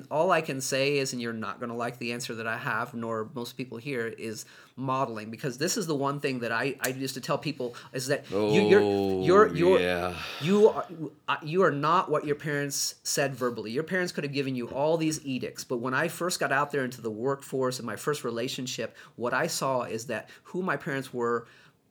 can all I can say is, and you're not going to like the answer that I have, nor most people here, is modeling because this is the one thing that I, I used to tell people is that Oh, you, you're you're you're yeah. you are uh, you are not what your parents said verbally. Your parents could have given you all these edicts, but when I first got out there into the workforce and my first relationship, what I saw is that who my parents were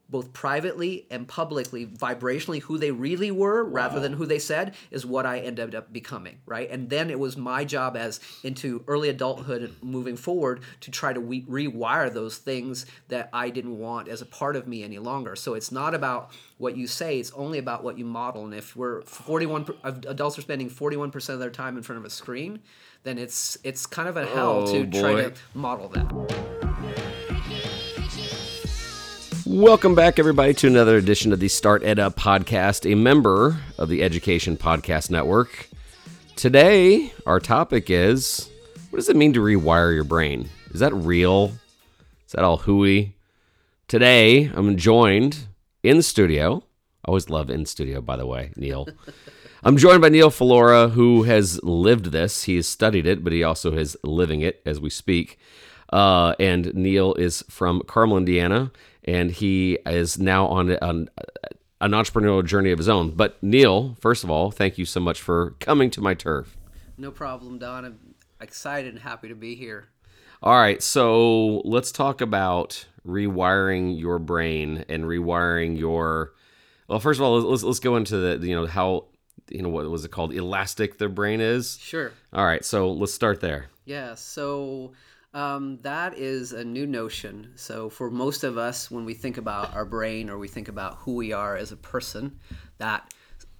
both privately and publicly, vibrationally, who they really were rather than who they said is what I ended up becoming, right? And then it was my job as into early adulthood and moving forward to try to we- rewire those things that I didn't want as a part of me any longer. So it's not about what you say, it's only about what you model. And if we're 41 per- of adults are spending 41% of their time in front of a screen, then it's it's kind of a hell Oh, to try to model that. Welcome back, everybody, to another edition of the Start Ed Up podcast, a member of the Education Podcast Network. Today, our topic is what does it mean to rewire your brain? Is that real? Is that all hooey? Today, I'm joined in the studio. I always love in studio, by the way, Neil. I'm joined by Neil Falora, who has lived this. He has studied it, but he also is living it as we speak. Uh, and Neil is from Carmel, Indiana, and he is now on, on an entrepreneurial journey of his own. But Neil, first of all, thank you so much for coming to my turf. No problem, Don. I'm excited and happy to be here. All right, so let's talk about rewiring your brain and rewiring your. Well, first of all, let's let's go into the you know how you know what was it called elastic the brain is. Sure. All right, so let's start there. Yeah, so um, that is a new notion. So, for most of us, when we think about our brain or we think about who we are as a person, that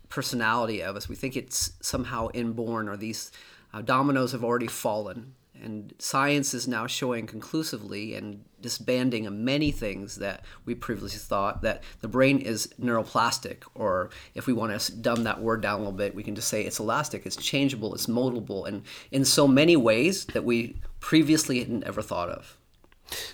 personality of us, we think it's somehow inborn or these uh, dominoes have already fallen. And science is now showing conclusively and disbanding of many things that we previously thought that the brain is neuroplastic, or if we want to dumb that word down a little bit, we can just say it's elastic, it's changeable, it's moldable, and in so many ways that we previously hadn't ever thought of.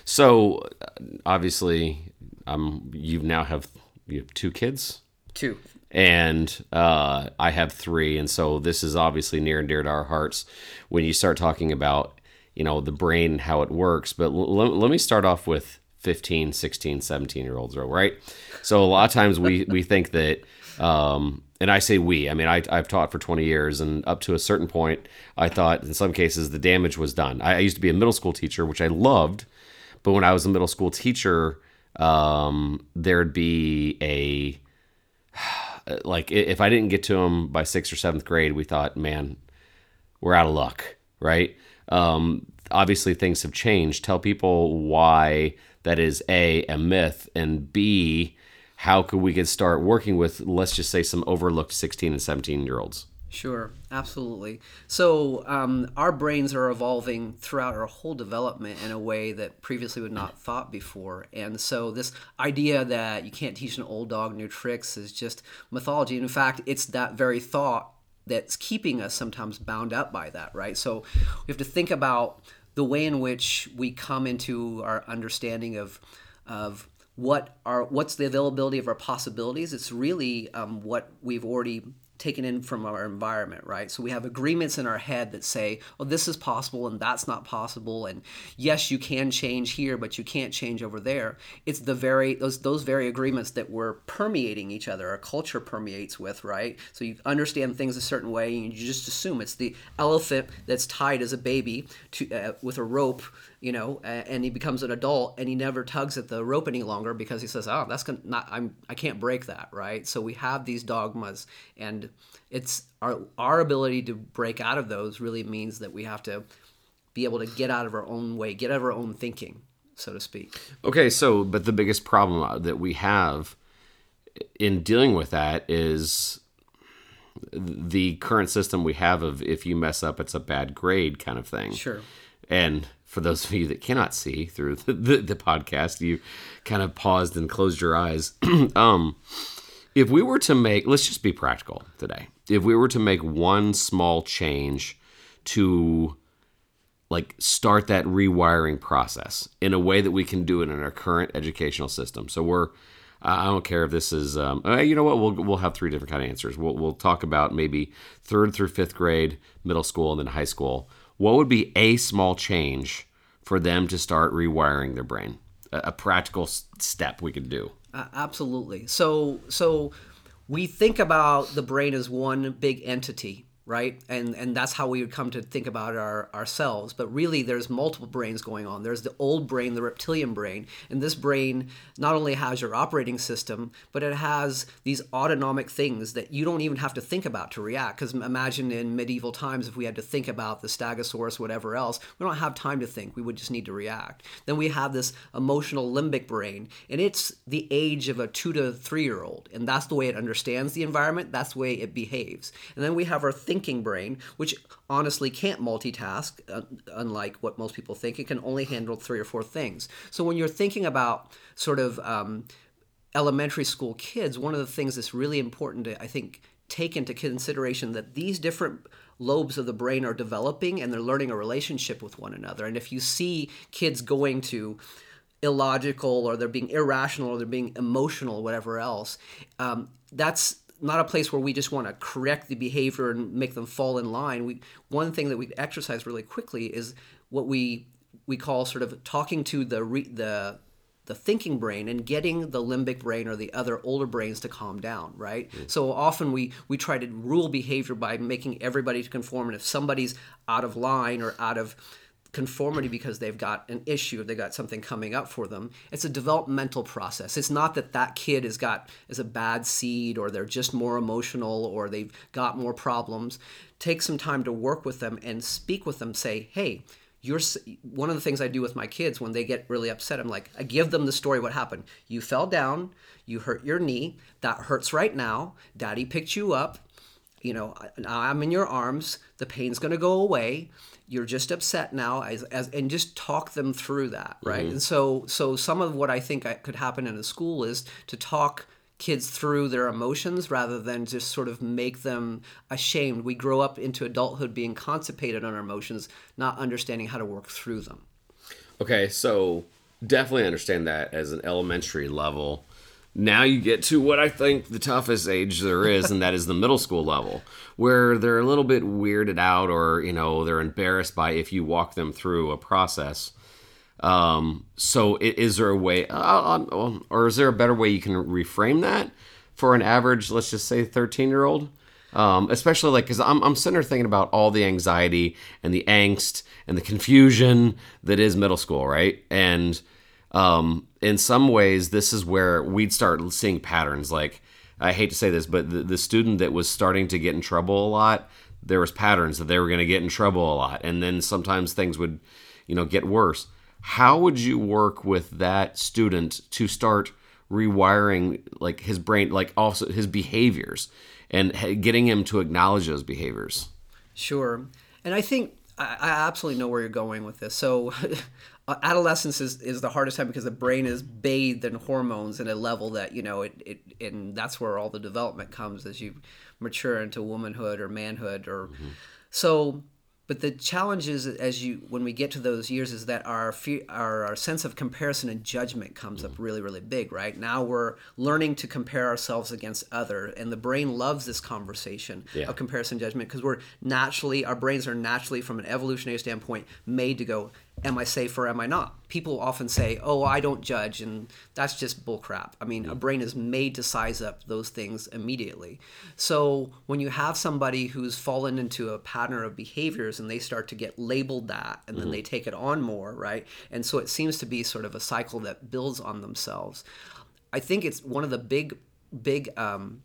So uh, obviously, um, you now have you have two kids, Two. and uh, I have three, and so this is obviously near and dear to our hearts when you start talking about you know the brain how it works. But l- let me start off with 15, 16, 17 year olds, right? So a lot of times we we think that. Um, and I say we, I mean, I, I've taught for 20 years, and up to a certain point, I thought in some cases the damage was done. I, I used to be a middle school teacher, which I loved, but when I was a middle school teacher, um, there'd be a like if I didn't get to them by sixth or seventh grade, we thought, man, we're out of luck, right? Um, obviously, things have changed. Tell people why that is a a myth, and b how could we get start working with let's just say some overlooked 16 and 17 year olds. Sure, absolutely. So, um, our brains are evolving throughout our whole development in a way that previously would not thought before. And so, this idea that you can't teach an old dog new tricks is just mythology. In fact, it's that very thought that's keeping us sometimes bound up by that, right? So, we have to think about the way in which we come into our understanding of of what are what's the availability of our possibilities it's really um, what we've already taken in from our environment right? So we have agreements in our head that say oh this is possible and that's not possible and yes you can change here but you can't change over there. It's the very those those very agreements that we're permeating each other our culture permeates with right? So you understand things a certain way and you just assume it's the elephant that's tied as a baby to uh, with a rope you know, and he becomes an adult and he never tugs at the rope any longer because he says, "Oh, that's gonna not I'm I can't break that," right? So we have these dogmas, and it's our our ability to break out of those really means that we have to be able to get out of our own way, get out of our own thinking, so to speak. Okay, so but the biggest problem that we have in dealing with that is the current system we have of if you mess up it's a bad grade kind of thing. Sure. And for those of you that cannot see through the, the, the podcast, you kind of paused and closed your eyes. um, if we were to make, let's just be practical today. If we were to make one small change to like start that rewiring process in a way that we can do it in our current educational system. So we're I don't care if this is um, uh, you know what we'll we'll have three different kind of answers. We'll we'll talk about maybe third through fifth grade, middle school, and then high school. what would be a small change for them to start rewiring their brain? A, a practical step we could do. Uh, absolutely. So so we think about the brain as one big entity, right? And and that's how we would come to think about our ourselves. But really, there's multiple brains going on. There's the old brain, the reptilian brain, and this brain not only has your operating system, but it has these autonomic things that you don't even have to think about to react. Because imagine in medieval times, if we had to think about the Stegosaurus, whatever else, we don't have time to think. We would just need to react. Then we have this emotional limbic brain, and it's the age of a two to three year old, and that's the way it understands the environment. That's the way it behaves. And then we have our thinking brain, which honestly can't multitask, uh, unlike what most people think. It can only handle three or four things. So when you're thinking about sort of um, elementary school kids, one of the things that's really important to, I think, take into consideration that these different lobes of the brain are developing and they're learning a relationship with one another. And if you see kids going to illogical or they're being irrational or they're being emotional whatever else, um, that's not a place where we just want to correct the behavior and make them fall in line. We one thing that we exercise really quickly is what we we call sort of talking to the re, the the thinking brain and getting the limbic brain or the other older brains to calm down right mm. so often we we try to rule behavior by making everybody to conform and if somebody's out of line or out of conformity because they've got an issue they've got something coming up for them it's a developmental process it's not that that kid has got is a bad seed or they're just more emotional or they've got more problems take some time to work with them and speak with them say hey you're one of the things I do with my kids when they get really upset. I'm like, I give them the story what happened. You fell down, you hurt your knee, that hurts right now. Daddy picked you up. You know, now I'm in your arms. The pain's going to go away. You're just upset now, as, as and just talk them through that, right? Mm-hmm. And so, so some of what I think I, could happen in a school is to talk kids through their emotions rather than just sort of make them ashamed. We grow up into adulthood being constipated on our emotions, not understanding how to work through them. Okay, so definitely understand that as an elementary level. Now you get to what I think the toughest age there is, and that is the middle school level, where they're a little bit weirded out or, you know, they're embarrassed by if you walk them through a process. Um, so is there a way, uh, or is there a better way you can reframe that for an average, let's just say 13 year old? Um, especially like, cause I'm, I'm sitting there thinking about all the anxiety and the angst and the confusion that is middle school, right? And, um, in some ways, this is where we'd start seeing patterns. Like, I hate to say this, but the, the student that was starting to get in trouble a lot, there was patterns that they were going to get in trouble a lot, and then sometimes things would, you know, get worse. How would you work with that student to start rewiring like his brain, like also his behaviors, and getting him to acknowledge those behaviors? Sure. And I think I, I absolutely know where you're going with this. So, adolescence is, is the hardest time because the brain is bathed in hormones at a level that, you know, it, it and that's where all the development comes as you mature into womanhood or manhood or mm-hmm. so but the challenge is as you when we get to those years is that our fe- our, our sense of comparison and judgment comes up mm. really really big right? Now we're learning to compare ourselves against other and the brain loves this conversation Yeah. of comparison judgment because we're naturally our brains are naturally from an evolutionary standpoint made to go am i safe or am i not? People often say oh i don't judge and that's just bullcrap. I mean a brain is made to size up those things immediately. So when you have somebody who's fallen into a pattern of behaviors and they start to get labeled that and then they take it on more right? And so it seems to be sort of a cycle that builds on themselves. I think it's one of the big big um,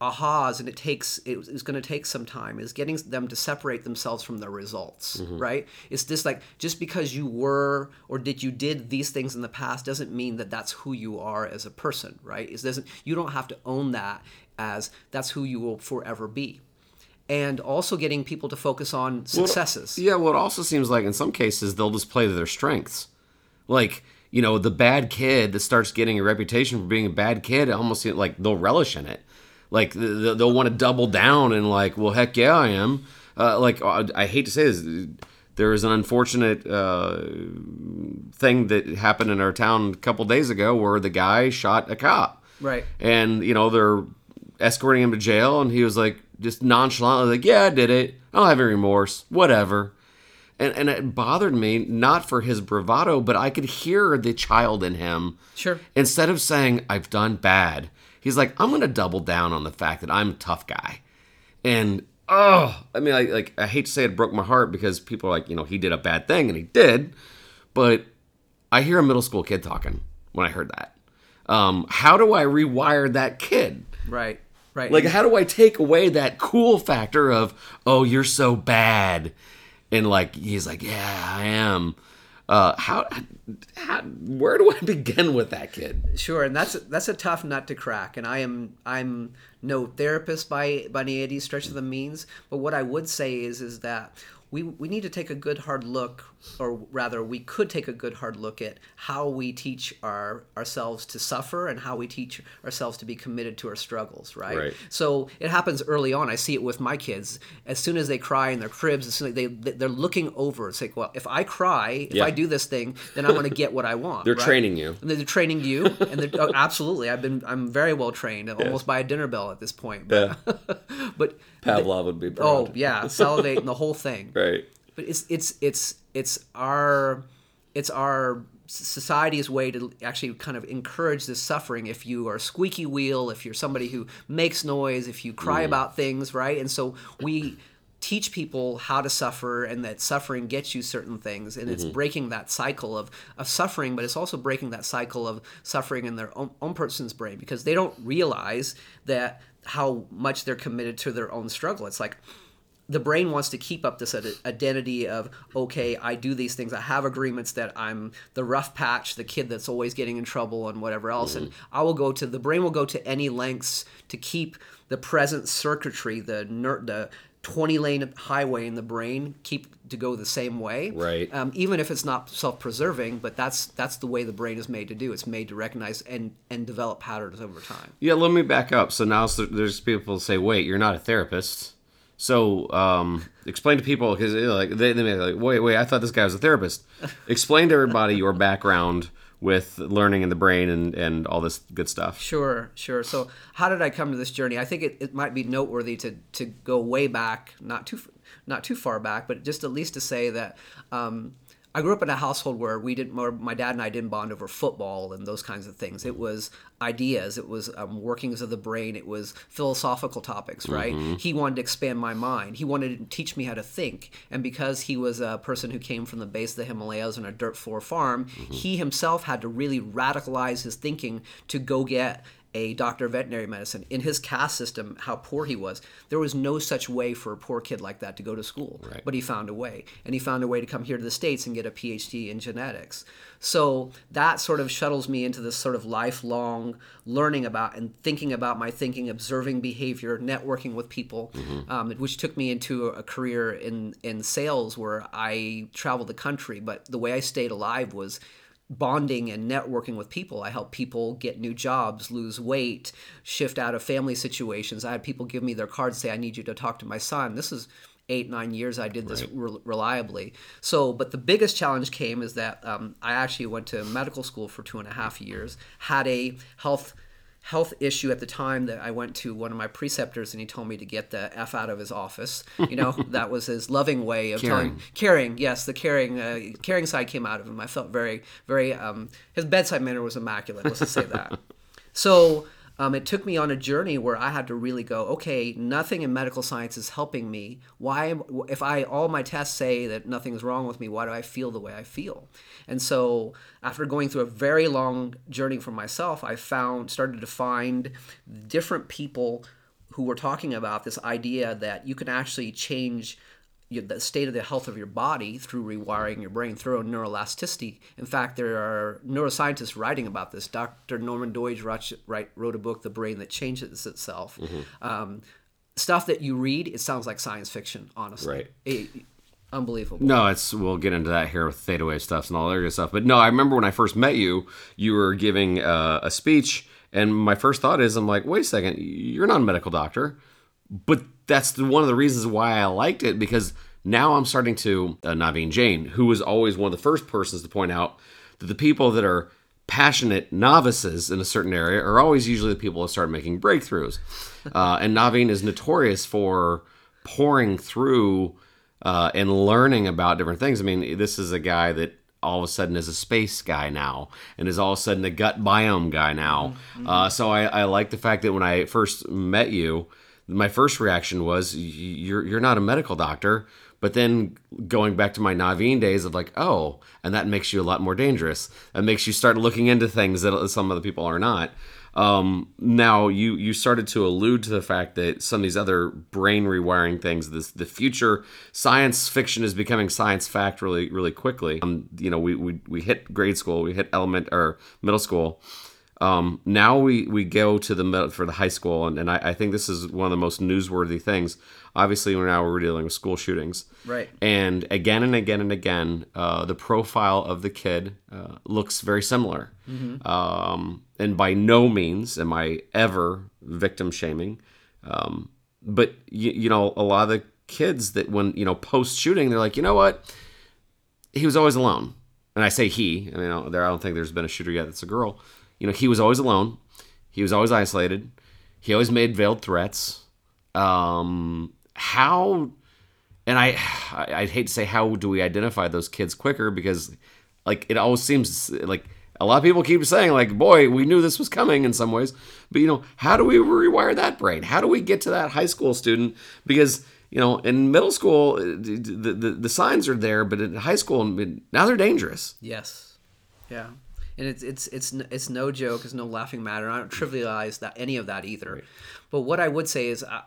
ahas and it takes it- it's going to take some time is getting them to separate themselves from the results mm-hmm. right? It's just like just because you were or did you did these things in the past doesn't mean that that's who you are as a person right? It doesn't you don't have to own that as that's who you will forever be. And also getting people to focus on successes. Yeah, well, it also seems like in some cases they'll just play to their strengths. Like, you know, the bad kid that starts getting a reputation for being a bad kid, almost like they'll relish in it. Like, th- th- they'll want to double down and, like, well, heck yeah, I am. Uh, like, uh, I hate to say this. There was an unfortunate uh, thing that happened in our town a couple days ago where the guy shot a cop. Right. And, you know, they're escorting him to jail, and he was like, just nonchalantly, like, yeah, I did it. I don't have any remorse. Whatever. And, and it bothered me not for his bravado, but I could hear the child in him. Sure. Instead of saying I've done bad, he's like, I'm gonna double down on the fact that I'm a tough guy. And oh, I mean, I, like I hate to say it broke my heart because people are like, you know, he did a bad thing, and he did, but I hear a middle school kid talking when I heard that. Um, how do I rewire that kid? Right. Right. Like, how do I take away that cool factor of, oh, you're so bad? And like, he's like, yeah, I am. Uh, how, how, where do I begin with that kid? Sure, and that's that's a tough nut to crack. And I am I'm no therapist by by any stretch of the means, but what I would say is is that we, we need to take a good hard look, or rather, we could take a good hard look at how we teach our ourselves to suffer and how we teach ourselves to be committed to our struggles, right? Right. So it happens early on. I see it with my kids. As soon as they cry in their cribs, as soon as they they're looking over. It's like, well, if I cry, if Yeah. I do this thing, then I'm going to get what I want. They're right? training you. And they're training you, and they're, oh, absolutely. I've been I'm very well trained, almost by a dinner bell at this point. But, but Pavlov would be oh, proud. oh yeah, salivate and the whole thing. Right. but it's it's it's it's our it's our society's way to actually kind of encourage this suffering if you are a squeaky wheel if you're somebody who makes noise if you cry mm. about things right? And so we teach people how to suffer and that suffering gets you certain things. And it's mm-hmm. breaking that cycle of, of suffering but it's also breaking that cycle of suffering in their own, own person's brain because they don't realize that how much they're committed to their own struggle. It's like the brain wants to keep up this id- identity of okay i do these things i have agreements that i'm the rough patch the kid that's always getting in trouble and whatever else and mm-hmm. i will go to the brain will go to any lengths to keep the present circuitry the ner- the 20 lane highway in the brain keep to go the same way Right. um, even if it's not self-preserving but that's that's the way the brain is made to do it's made to recognize and and develop patterns over time Yeah, let me back up. So now there's people say, "Wait, you're not a therapist." So um, explain to people because like they they may be like, "Wait, wait, I thought this guy was a therapist." explain to everybody your background with learning in the brain and and all this good stuff. Sure, sure. So, how did I come to this journey? I think it, it might be noteworthy to to go way back, not too not too far back, but just at least to say that um, I grew up in a household where we didn't. My dad and I didn't bond over football and those kinds of things. It was ideas. It was um, workings of the brain. It was philosophical topics. Right. He wanted to expand my mind. He wanted to teach me how to think. And because he was a person who came from the base of the Himalayas on a dirt floor farm, he himself had to really radicalize his thinking to go get a doctor of veterinary medicine. In his caste system, how poor he was, there was no such way for a poor kid like that to go to school. Right. But he found a way. And he found a way to come here to the States and get a PhD in genetics. So that sort of shuttles me into this sort of lifelong learning about and thinking about my thinking, observing behavior, networking with people, um, which took me into a career in, in sales where I traveled the country. But the way I stayed alive was bonding and networking with people. I help people get new jobs, lose weight, shift out of family situations. I had people give me their cards, say, I need you to talk to my son. This is eight, nine years I did this re- reliably. So, but the biggest challenge came is that um, I actually went to medical school for two and a half years, had a health health issue at the time that I went to one of my preceptors and he told me to get the F out of his office. You know, that was his loving way of Caring. telling caring. Yes, the caring uh, caring side came out of him. I felt very very um, his bedside manner was immaculate. Let's just say that. So um, it took me on a journey where I had to really go, okay, nothing in medical science is helping me. Why, if I all my tests say that nothing's wrong with me, why do I feel the way I feel? And so after going through a very long journey for myself, I found started to find different people who were talking about this idea that you can actually change the state of the health of your body through rewiring your brain through neuroelasticity. In fact, there are neuroscientists writing about this. Dr. Norman Doidge wrote, write, wrote a book, The Brain That Changes Itself. Um, stuff that you read, it sounds like science fiction, honestly. Right. It- unbelievable. No, it's we'll get into that here with theta wave stuff and all that good stuff. But no, I remember when I first met you, you were giving uh, a speech, and my first thought is, I'm like, wait a second, you're not a medical doctor, but that's the, one of the reasons why I liked it because now I'm starting to uh, Naveen Jain, who was always one of the first persons to point out that the people that are passionate novices in a certain area are always usually the people that start making breakthroughs. Uh, and Naveen is notorious for pouring through uh, and learning about different things. I mean, this is a guy that all of a sudden is a space guy now and is all of a sudden a gut biome guy now. Mm-hmm. Uh, so I, I like the fact that when I first met you, my first reaction was you're you're not a medical doctor. But then going back to my Naveen days of like, oh, and that makes you a lot more dangerous. That makes you start looking into things that some other people are not. Um, now you you started to allude to the fact that some of these other brain rewiring things, this the future science fiction is becoming science fact really really quickly. Um, you know, we, we we hit grade school, we hit element or middle school. Um, now we we go to the middle for the high school, and, and I, I think this is one of the most newsworthy things. Obviously now we're dealing with school shootings. Right. And again and again and again uh, the profile of the kid uh, looks very similar. Mm-hmm. um, and by no means am i ever victim shaming. Um, but you, you know a lot of the kids that when you know post shooting they're like you know what? He was always alone. And i say he I, mean, there i don't think there's been a shooter yet that's a girl you know he was always alone. He was always isolated. He always made veiled threats. Um, how and I I'd hate to say how do we identify those kids quicker because like it always seems like a lot of people keep saying like boy we knew this was coming in some ways. But you know how do we rewire that brain? How do we get to that high school student? Because you know in middle school the the, the signs are there but in high school now they're dangerous. Yes. Yeah and it's it's it's it's no joke it's no laughing matter i don't trivialize that any of that either right. but what i would say is uh,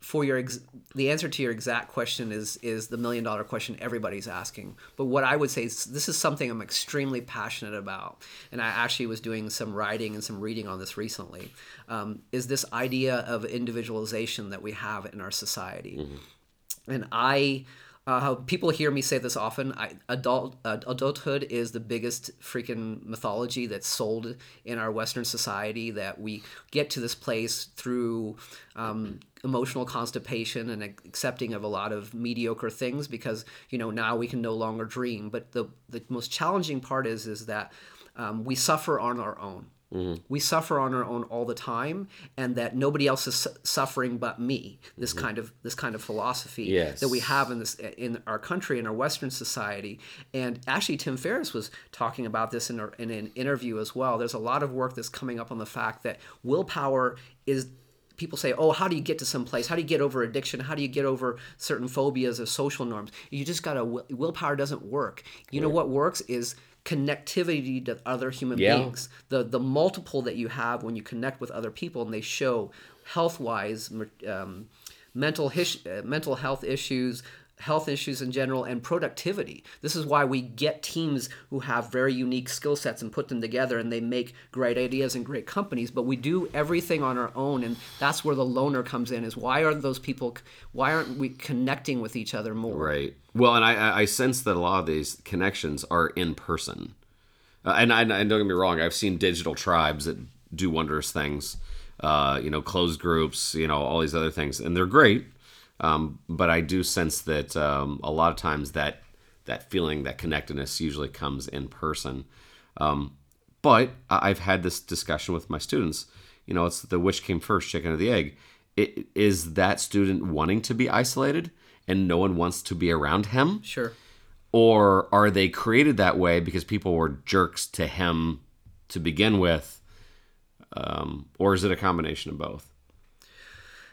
for your ex- the answer to your exact question is is the million dollar question everybody's asking but what i would say is this is something i'm extremely passionate about and i actually was doing some writing and some reading on this recently um, is this idea of individualization that we have in our society mm-hmm. and i uh, people hear me say this often. I, adult uh, adulthood is the biggest freaking mythology that's sold in our Western society. That we get to this place through um, emotional constipation and accepting of a lot of mediocre things because you know now we can no longer dream. But the the most challenging part is is that um, we suffer on our own. Mm-hmm. We suffer on our own all the time, and that nobody else is suffering but me. This mm-hmm. kind of this kind of philosophy yes. that we have in this in our country in our Western society. And actually, Tim Ferriss was talking about this in, a, in an interview as well. There's a lot of work that's coming up on the fact that willpower is people say, "Oh, how do you get to some place? How do you get over addiction? How do you get over certain phobias or social norms?" You just gotta willpower doesn't work. You know what works is connectivity to other human yeah. beings. The the multiple that you have when you connect with other people and they show health wise, um, mental his, uh, mental health issues, health issues in general and productivity. This is why we get teams who have very unique skill sets and put them together and they make great ideas and great companies, but we do everything on our own and that's where the loner comes in is why aren't those people why aren't we connecting with each other more? Right. Well, and I I sense that a lot of these connections are in person. Uh, and, and, and don't get me wrong, I've seen digital tribes that do wondrous things. Uh, you know, closed groups, you know, all these other things, and they're great um, but I do sense that um, a lot of times that that feeling, that connectedness, usually comes in person. Um, but I've had this discussion with my students. You know, it's the which came first, chicken or the egg. It, is that student wanting to be isolated and no one wants to be around him? Sure. Or are they created that way because people were jerks to him to begin with? Um, or is it a combination of both?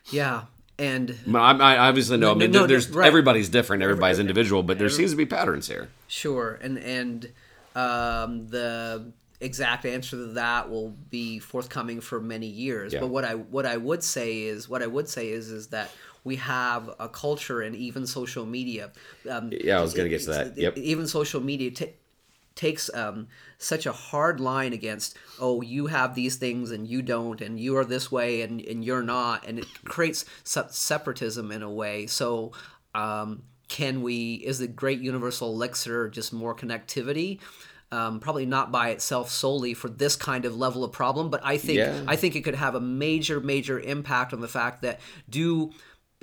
Yeah, and I, I obviously know. I mean, no, there's right. everybody's different, everybody's individual, but there seems to be patterns here. Sure, and and um, the exact answer to that will be forthcoming for many years. Yeah. But what I what I would say is what I would say is is that we have a culture and even social media. Um, yeah, I was going to get to that. Yep. Even social media t- takes um, such a hard line against oh you have these things and you don't and you are this way and, and you're not and it creates separatism in a way so um, can we is the great universal elixir just more connectivity um, probably not by itself solely for this kind of level of problem but i think yeah. i think it could have a major major impact on the fact that do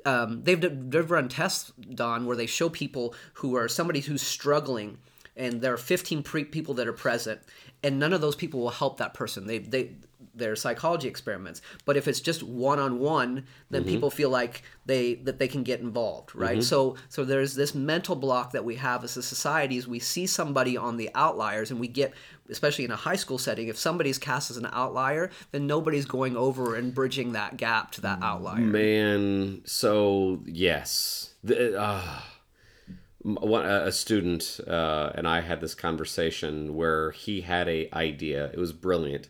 um, they've, they've run tests don where they show people who are somebody who's struggling and there are 15 pre- people that are present and none of those people will help that person they they their psychology experiments. But if it's just one on one, then Mm-hmm. people feel like they that they can get involved, right? So so there's this mental block that we have as a society is we see somebody on the outliers and we get especially in a high school setting if somebody's cast as an outlier then nobody's going over and bridging that gap to that outlier Man, so yes, the, uh, a a student uh, and I had this conversation where he had a idea. It was brilliant,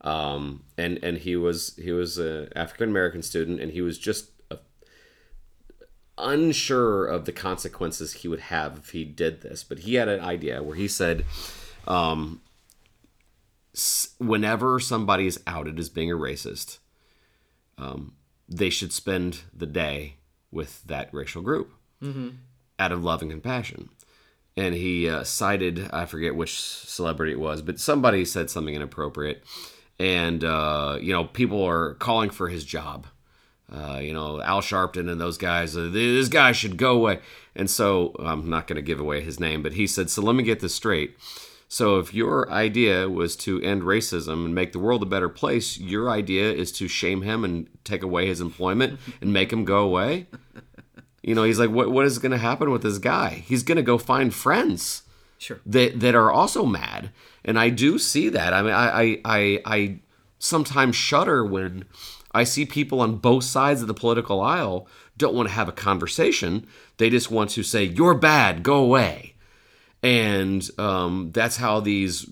um, and and he was he was an African American student, and he was just uh unsure of the consequences he would have if he did this. But he had an idea where he said, um, whenever somebody is outed as being a racist they should spend the day with that racial group out of love and compassion. And he uh, cited, I forget which celebrity it was, but somebody said something inappropriate. And, uh, you know, people are calling for his job. Uh, you know, Al Sharpton and those guys, uh, this guy should go away. And so I'm not going to give away his name, but he said, So let me get this straight. So if your idea was to end racism and make the world a better place, your idea is to shame him and take away his employment and make him go away. You know, he's like, what what is going to happen with this guy? He's going to go find friends sure that that are also mad, and I do see that. I mean, I I I, I sometimes shudder when I see people on both sides of the political aisle don't want to have a conversation. They just want to say, "You're bad, go away," and um, that's how these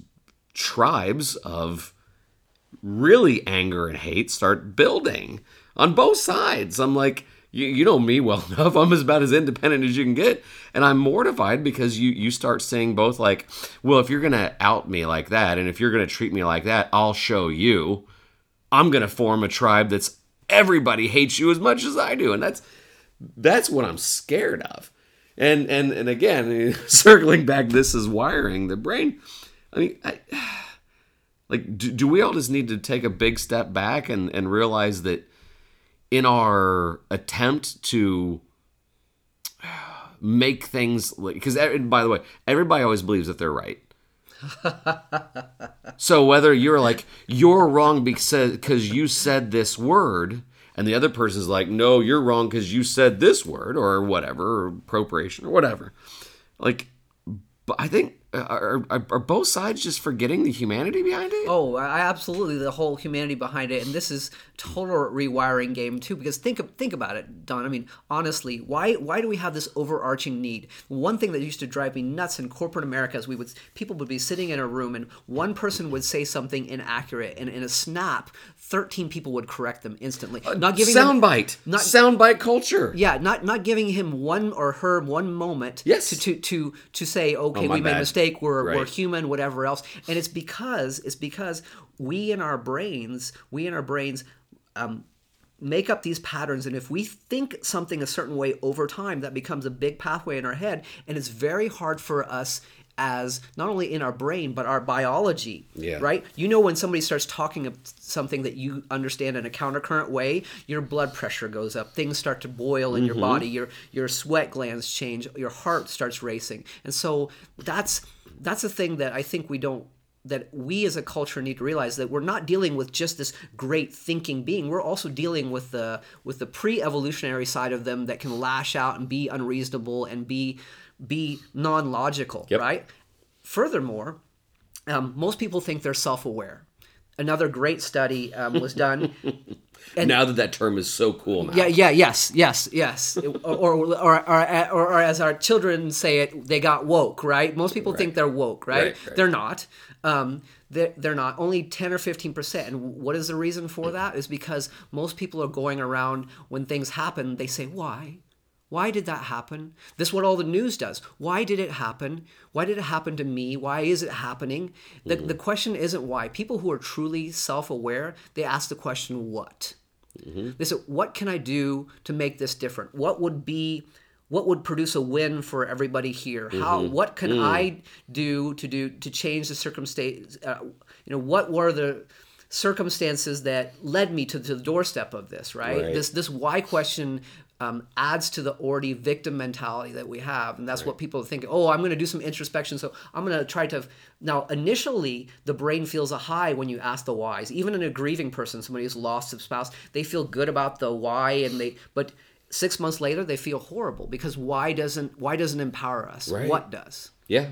tribes of really anger and hate start building on both sides. I'm like, you, you know me well enough. I'm as about as independent as you can get. And I'm mortified because you, you start saying both like, well, if you're to out me like that, and if you're to treat me like that, I'll show you. I'm to form a tribe that's everybody hates you as much as I do. And that's, that's what I'm scared of. And, and, and again, circling back, this is wiring the brain. I mean, I, like do, do we all just need to take a big step back and, and realize that in our attempt to make things because by the way everybody always believes that they're right. So whether you're like you're wrong because because you said this word and the other person's like no you're wrong because you said this word or whatever or appropriation or whatever. Like but i think are, are, are both sides just forgetting the humanity behind it Oh, I absolutely the whole humanity behind it, and this is total rewiring game too. Because think think about it, Don. I mean, honestly, why why do we have this overarching need? One thing that used to drive me nuts in corporate America is we would people would be sitting in a room and one person would say something inaccurate, and in a snap, thirteen people would correct them instantly, uh, not giving soundbite not- soundbite culture yeah, not not giving him one or her one moment Yes. to, to to to say, oh, okay, my we made a bad. Mistake, we're we're human, whatever else. And it's because it's because we in our brains, we in our brains um, make up these patterns. And if we think something a certain way over time that becomes a big pathway in our head. And it's very hard for us as not only in our brain but our biology Yeah. right? You know when somebody starts talking of something that you understand in a countercurrent way your blood pressure goes up things start to boil in your body your your sweat glands change your heart starts racing. And so that's that's a thing that i think we don't that we as a culture need to realize that we're not dealing with just this great thinking being. We're also dealing with the with the pre-evolutionary side of them that can lash out and be unreasonable and be be non-logical Yep. right? Furthermore um, most people think they're self-aware another great study um, was done And now that that term is so cool now yeah, yeah, yes, yes, yes. or, or, or, or, or as our children say it, they got woke, right? Most people think they're woke, right? Right, right. They're not. Um, they're, they're not. Only 10 or 15%. And what is the reason for that? Is because most people are going around when things happen, they say, why? Why did that happen? This is what all the news does. Why did it happen? Why did it happen to me? Why is it happening? The, mm-hmm. the question isn't why. People who are truly self aware, they ask the question, what? Mm-hmm. They said, "What can I do to make this different? What would be, what would produce a win for everybody here? How? Mm-hmm. What can mm. I do to do to change the circumstance? Uh, you know, what were the circumstances that led me to, to the doorstep of this? Right? Right. This this why question um, adds to the already victim mentality that we have, and that's what people think. Oh, I'm going to do some introspection, so I'm going to try to. Now, initially, the brain feels a high when you ask the whys. Even in a grieving person, somebody who's lost a spouse, they feel good about the why, and they but six months later they feel horrible because why doesn't why doesn't empower us? Right. What does? Yeah.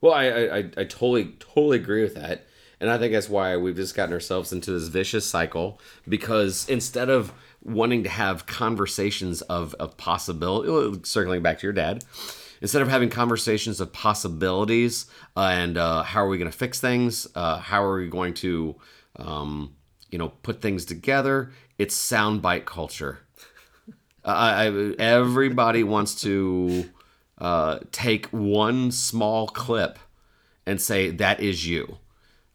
Well, I, I I totally, totally agree with that. And I think that's why we've just gotten ourselves into this vicious cycle because instead of wanting to have conversations of, of possibility, circling back to your dad, instead of having conversations of possibilities and uh, how are we going to fix things, uh, how are we going to, um, you know, put things together, it's soundbite culture. I, everybody wants to uh, take one small clip and say that is you,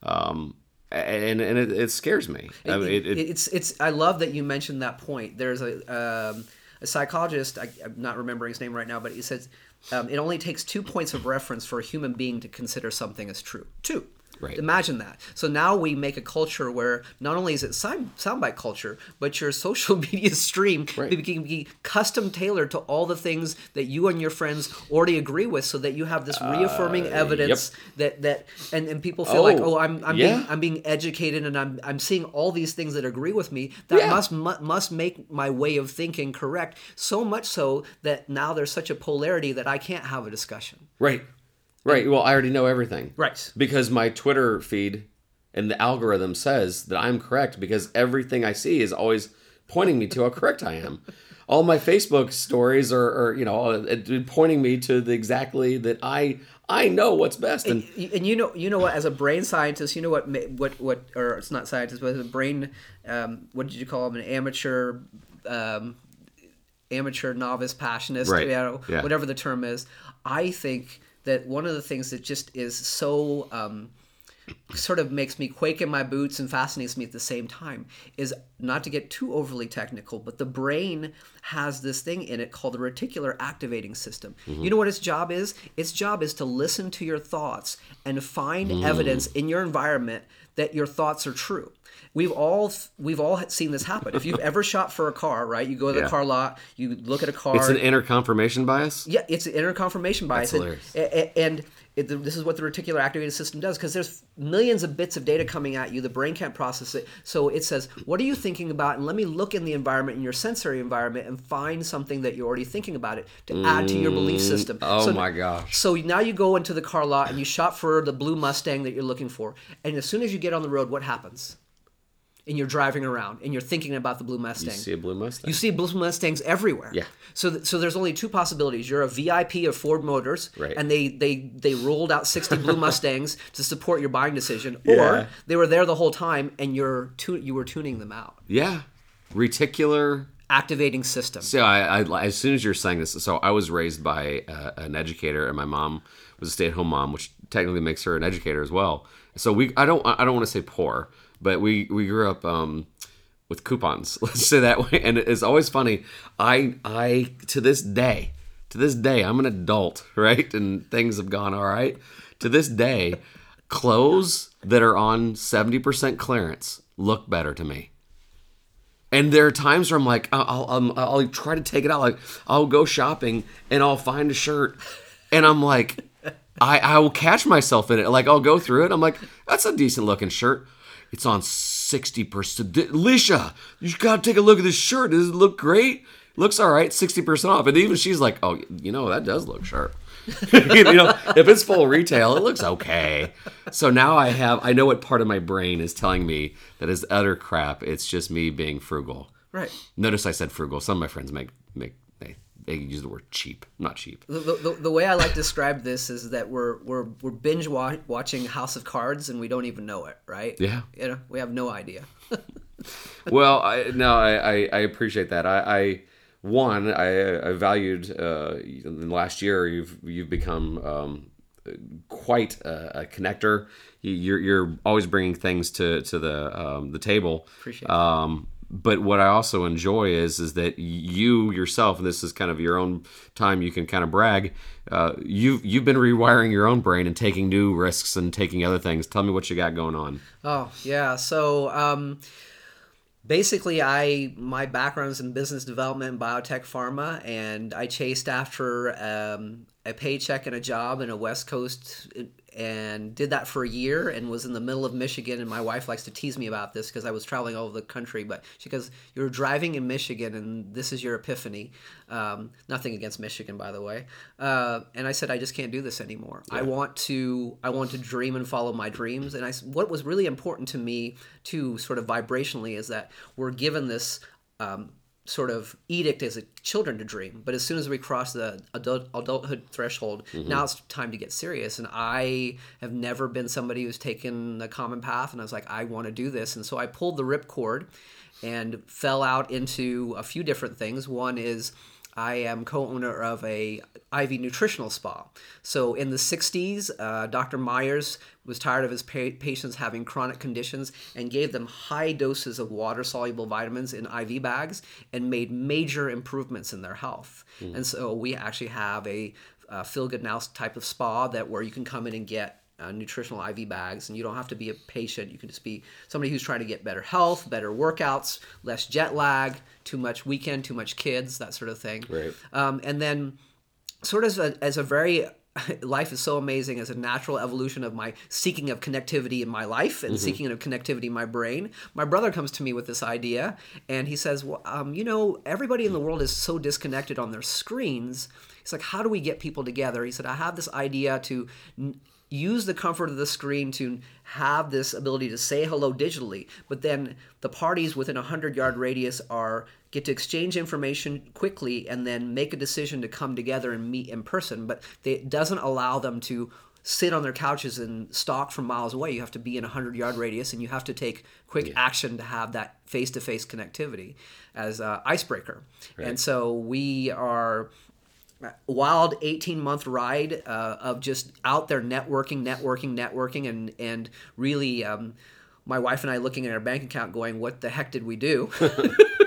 um, and and it, it scares me. I mean, it, it, it's it's i love that you mentioned that point. There's a um, a psychologist I, i'm not remembering his name right now but he says um, it only takes two points of reference for a human being to consider something as true. Two Right. Imagine that. So now we make a culture where not only is it sound, soundbite culture, but your social media stream Right. can be custom tailored to all the things that you and your friends already agree with, so that you have this reaffirming uh, evidence that that and, and people feel like, Oh, oh, I'm I'm yeah. being I'm being educated and I'm I'm seeing all these things that agree with me. That Yeah. must mu- must make my way of thinking correct. So much so that now there's such a polarity that I can't have a discussion. right, right. Well, I already know everything. Right. because my Twitter feed and the algorithm says that I'm correct because everything I see is always pointing me to how correct I am. All my Facebook stories are, are you know, uh, pointing me to the exactly that I I know what's best. And Y- and you know you know what as a brain scientist you know what what what or it's not scientist but as a brain um, what did you call him an amateur um, amateur novice passionist Right. you know, Yeah. whatever the term is i think that one of the things that just is so um, sort of makes me quake in my boots and fascinates me at the same time is not to get too overly technical, but the brain has this thing in it called the reticular activating system. You mm-hmm. know what its job is? Its job is to listen to your thoughts and find mm. evidence in your environment that your thoughts are true. We've all we've all seen this happen. If you've ever shot for a car, right? You go to the Yeah. car lot, you look at a car. it's an inner confirmation bias. Yeah, it's an inner confirmation bias, and, hilarious. a- a- and it, this is what the reticular activating system does because there's millions of bits of data coming at you. The brain can't process it, so it says, "What are you thinking about?" And let me look in the environment, in your sensory environment, and find something that you're already thinking about it to add to your belief mm, system. Oh So- my gosh. So now you go into the car lot and you shop for the blue Mustang that you're looking for, and as soon as you get on the road, what happens? And you're driving around and you're thinking about the blue Mustang. You see a blue Mustang. You see blue Mustangs everywhere. Yeah. So, th- so there's only two possibilities. You're a VIP of Ford Motors, Right. and they they they rolled out 60 blue Mustangs to support your buying decision, Yeah. or they were there the whole time and you're tu- you were tuning them out. yeah, reticular Activating system. So I, I, as soon as you're saying this, so I was raised by uh, an educator, and my mom was a stay-at-home mom, which technically makes her an educator as well. So we, I don't, I don't want to say poor, but we we grew up um, with coupons. Let's say that way, and it's always funny. I, I to this day, to this day, I'm an adult, right, and things have gone all right. To this day, clothes that are on seventy percent clearance look better to me. And there are times where I'm like, I'll, I'll, I'll try to take it out. Like, I'll go shopping and I'll find a shirt, and I'm like, I, I will catch myself in it. Like, I'll go through it. I'm like, that's a decent looking shirt. It's on 60%. Alicia, you got to take a look at this shirt. Does it look great? Looks all right, 60% off. And even she's like, oh, you know, that does look sharp. you know, if it's full retail, it looks okay. So now I have, I know what part of my brain is telling me that is utter crap. It's just me being frugal. Right. Notice I said frugal. Some of my friends make they use the word cheap. Not cheap. The, the, the way I like to describe this is that we're we're we're binge wa- watching House of Cards and we don't even know it, right? Yeah. You know, we have no idea. well, I, no, I, I, I appreciate that. I, I one, I, I valued uh, in the last year. You've you've become um, quite a, a connector. You- You're you're always bringing things to to the um, the table. Appreciate. Um, but what I also enjoy is is that you yourself, and this is kind of your own time, you can kind of brag. Uh, you've you've been rewiring your own brain and taking new risks and taking other things. Tell me what you got going on. Oh yeah. So um, basically i my background is in business development biotech pharma and i chased after um, a paycheck and a job in a west coast and did that for a year and was in the middle of michigan and my wife likes to tease me about this because i was traveling all over the country but she goes you're driving in michigan and this is your epiphany. Um, nothing against michigan by the way. Uh, and i said i just can't do this anymore. I want to i want to dream and follow my dreams. And I, what was really important to me too sort of vibrationally is that we're given this um, sort of edict as a children to dream but as soon as we cross the adult, adulthood threshold mm-hmm. now it's time to get serious. And i have never been somebody who's taken the common path and i was like i want to do this. And so i pulled the ripcord and fell out into a few different things. One is I am co-owner of a IV nutritional spa. So in the 60s, uh, Dr. Myers was tired of his pa- patients having chronic conditions and gave them high doses of water-soluble vitamins in IV bags and made major improvements in their health. And so we actually have a uh, feel good now type of spa that where you can come in and get uh, nutritional IV bags, and you don't have to be a patient. You can just be somebody who's trying to get better health, better workouts, less jet lag, too much weekend, too much kids, that sort of thing. Right. Um, and then, sort of as a, as a very life is so amazing as a natural evolution of my seeking of connectivity in my life and seeking of connectivity in my brain. My brother comes to me with this idea, and he says, "Well, um, you know, everybody in the world is so disconnected on their screens." He's like, "How do we get people together?" He said, "I have this idea to." Use the comfort of the screen to have this ability to say hello digitally but then the parties within a 100 yard radius are get to exchange information quickly and then make a decision to come together and meet in person. But they, it doesn't allow them to sit on their couches and stalk from miles away. You have to be in a 100 yard radius and you have to take quick action to have that face-to-face connectivity as a icebreaker. And so we are wild 18 month ride uh, of just out there networking networking networking and and really um, my wife and i looking at our bank account going what the heck did we do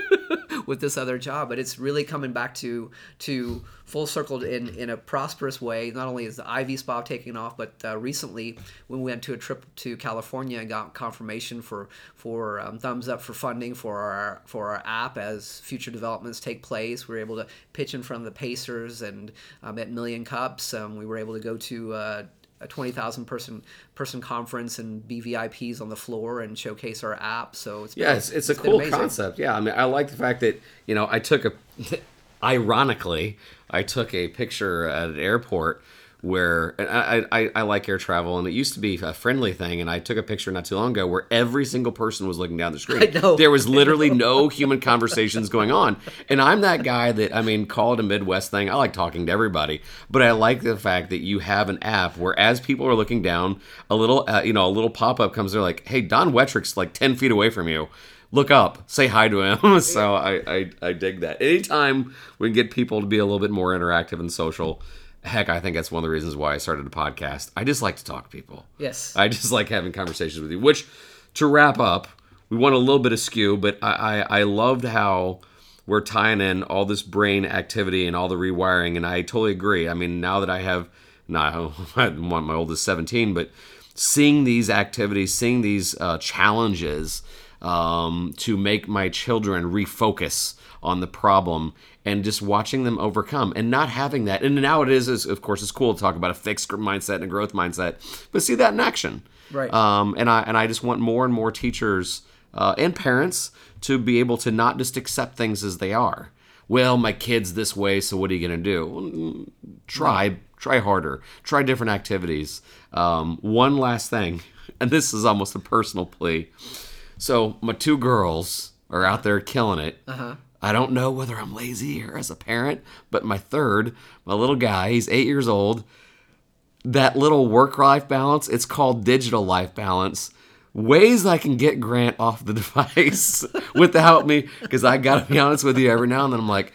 with this other job but it's really coming back to to full circled in in a prosperous way. Not only is the iv spa taking off but uh, recently when we went to a trip to california and got confirmation for for um, thumbs up for funding for our for our app as future developments take place we were able to pitch in front of the pacers and um, at million cups. Um, we were able to go to uh, a 20,000 person person conference and be VIPs on the floor and showcase our app. So it's Yeah, it's, it's a been cool amazing. concept. Yeah, I mean, I like the fact that you know I took a, ironically, I took a picture at an airport where and I, I I like air travel, and it used to be a friendly thing, and I took a picture not too long ago where every single person was looking down the screen. I know. There was literally no human conversations going on, and I'm that guy that I mean, call it a Midwest thing. I like talking to everybody, but I like the fact that you have an app where as people are looking down, a little uh, you know a little pop up comes. They're like, "Hey, Don Wettrick's like ten feet away from you." Look up, say hi to him. so I, I I dig that. Anytime we can get people to be a little bit more interactive and social, heck, I think that's one of the reasons why I started a podcast. I just like to talk to people. Yes. I just like having conversations with you. Which, to wrap up, we went a little bit askew, but I, I, I loved how we're tying in all this brain activity and all the rewiring, and I totally agree. I mean, now that I have, not my oldest 17, but seeing these activities, seeing these uh, challenges um, to make my children refocus on the problem and just watching them overcome and not having that. And now it is, is of course, it's cool to talk about a fixed mindset and a growth mindset, but see that in action. Right. Um, and I and I just want more and more teachers uh, and parents to be able to not just accept things as they are. Well, my kid's this way, so what are you going to do? Mm, Try, try harder, try different activities. Um, one last thing, and this is almost a personal plea. So my two girls are out there killing it. Uh-huh. I don't know whether I'm lazy or as a parent, but my third, my little guy, he's eight years old. That little work-life balance, it's called digital life balance. Ways I can get Grant off the device without me, because I gotta be honest with you, every now and then I'm like,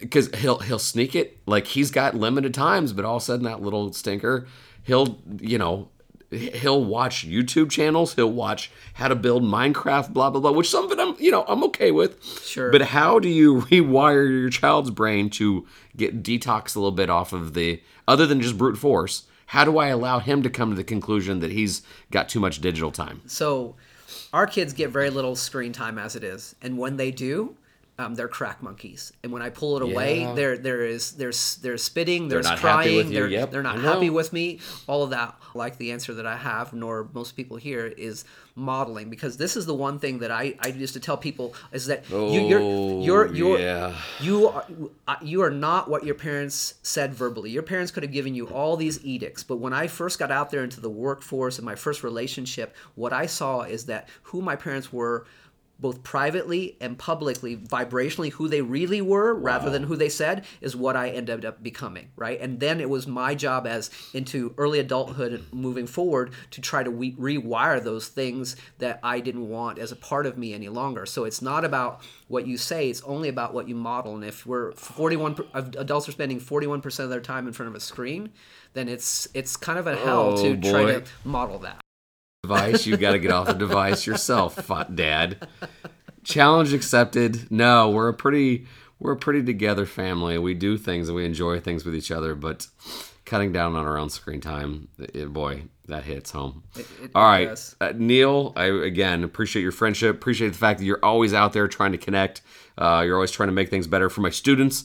because he'll he'll sneak it like he's got limited times, but all of a sudden that little stinker, he'll you know he'll watch YouTube channels, he'll watch how to build Minecraft, blah blah blah, which some of it I'm you know I'm okay with. Sure. But how do you rewire your child's brain to get detox a little bit off of the other than just brute force? How do I allow him to come to the conclusion that he's got too much digital time? So our kids get very little screen time as it is, and when they do, um, they're crack monkeys. And when I pull it away, Yeah. there there is there's there's spitting, there's happy crying, they're Yep, they're not happy with me. All of that, like the answer that I have, nor most people here, is modeling because this is the one thing that I I used to tell people is that you, you're you're you're Oh, yeah. you are you are not what your parents said verbally. Your parents could have given you all these edicts, but when I first got out there into the workforce and my first relationship, what I saw is that who my parents were both privately and publicly, vibrationally, who they really were rather than who they said is what I ended up becoming, right? And then it was my job as into early adulthood and moving forward to try to we- rewire those things that I didn't want as a part of me any longer. So it's not about what you say, it's only about what you model. And if we're 41 per- of adults are spending 41% of their time in front of a screen, then it's it's kind of a hell Oh, to try to model that. Device. You got to get off the device yourself, Dad. Challenge accepted. No, we're a pretty we're a pretty together family. We do things and we enjoy things with each other, but cutting down on our own screen time, it, boy, that hits home. it All right, uh, Neal. I again appreciate your friendship. Appreciate the fact that you're always out there trying to connect. Uh, you're always trying to make things better for my students.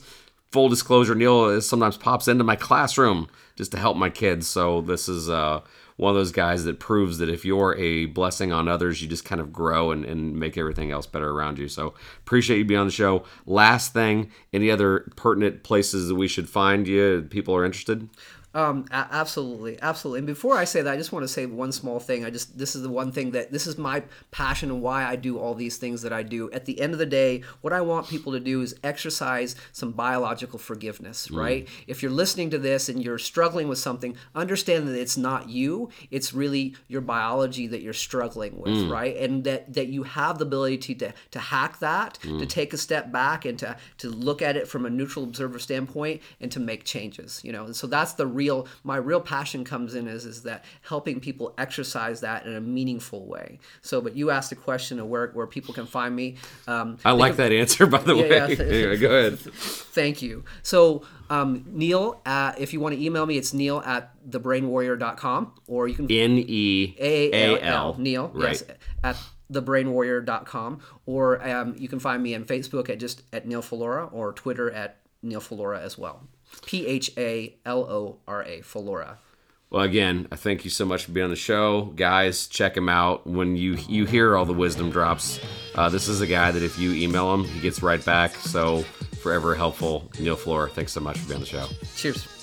Full disclosure, Neal sometimes pops into my classroom just to help my kids. So this is uh, one of those guys that proves that if you're a blessing on others, you just kind of grow and, and make everything else better around you. So appreciate you being on the show. Last thing, any other pertinent places that we should find you? People are interested. Um, a- absolutely, absolutely. And before I say that, I just want to say one small thing. I just this is the one thing that this is my passion and why I do all these things that I do. At the end of the day, what I want people to do is exercise some biological forgiveness. Mm. Right? If you're listening to this and you're struggling with something, understand that it's not you. It's really your biology that you're struggling with. Mm. Right? And that that you have the ability to to, hack that, to mm. take a step back, and to to look at it from a neutral observer standpoint, and to make changes. You know, and so that's the real my real passion comes in is is that helping people exercise that in a meaningful way. So, but you asked a question of where where people can find me. Um, I like that answer, by the way. yeah. Anyway, go ahead. Thank you. So, um, Neal, uh, if you want to email me, it's neal at thebrainwarrior.com or you can N E A L. Neal, Right. yes, at thebrainwarrior.com or um, you can find me on Facebook at just at Neal Phalora or Twitter at Neal Phalora as well. P H A L O R A Phalora. Well, again, I thank you so much for being on the show, guys. Check him out when you you hear all the wisdom drops. Uh, this is a guy that if you email him, he gets right back. So forever helpful, Neal Phalora. Thanks so much for being on the show. Cheers.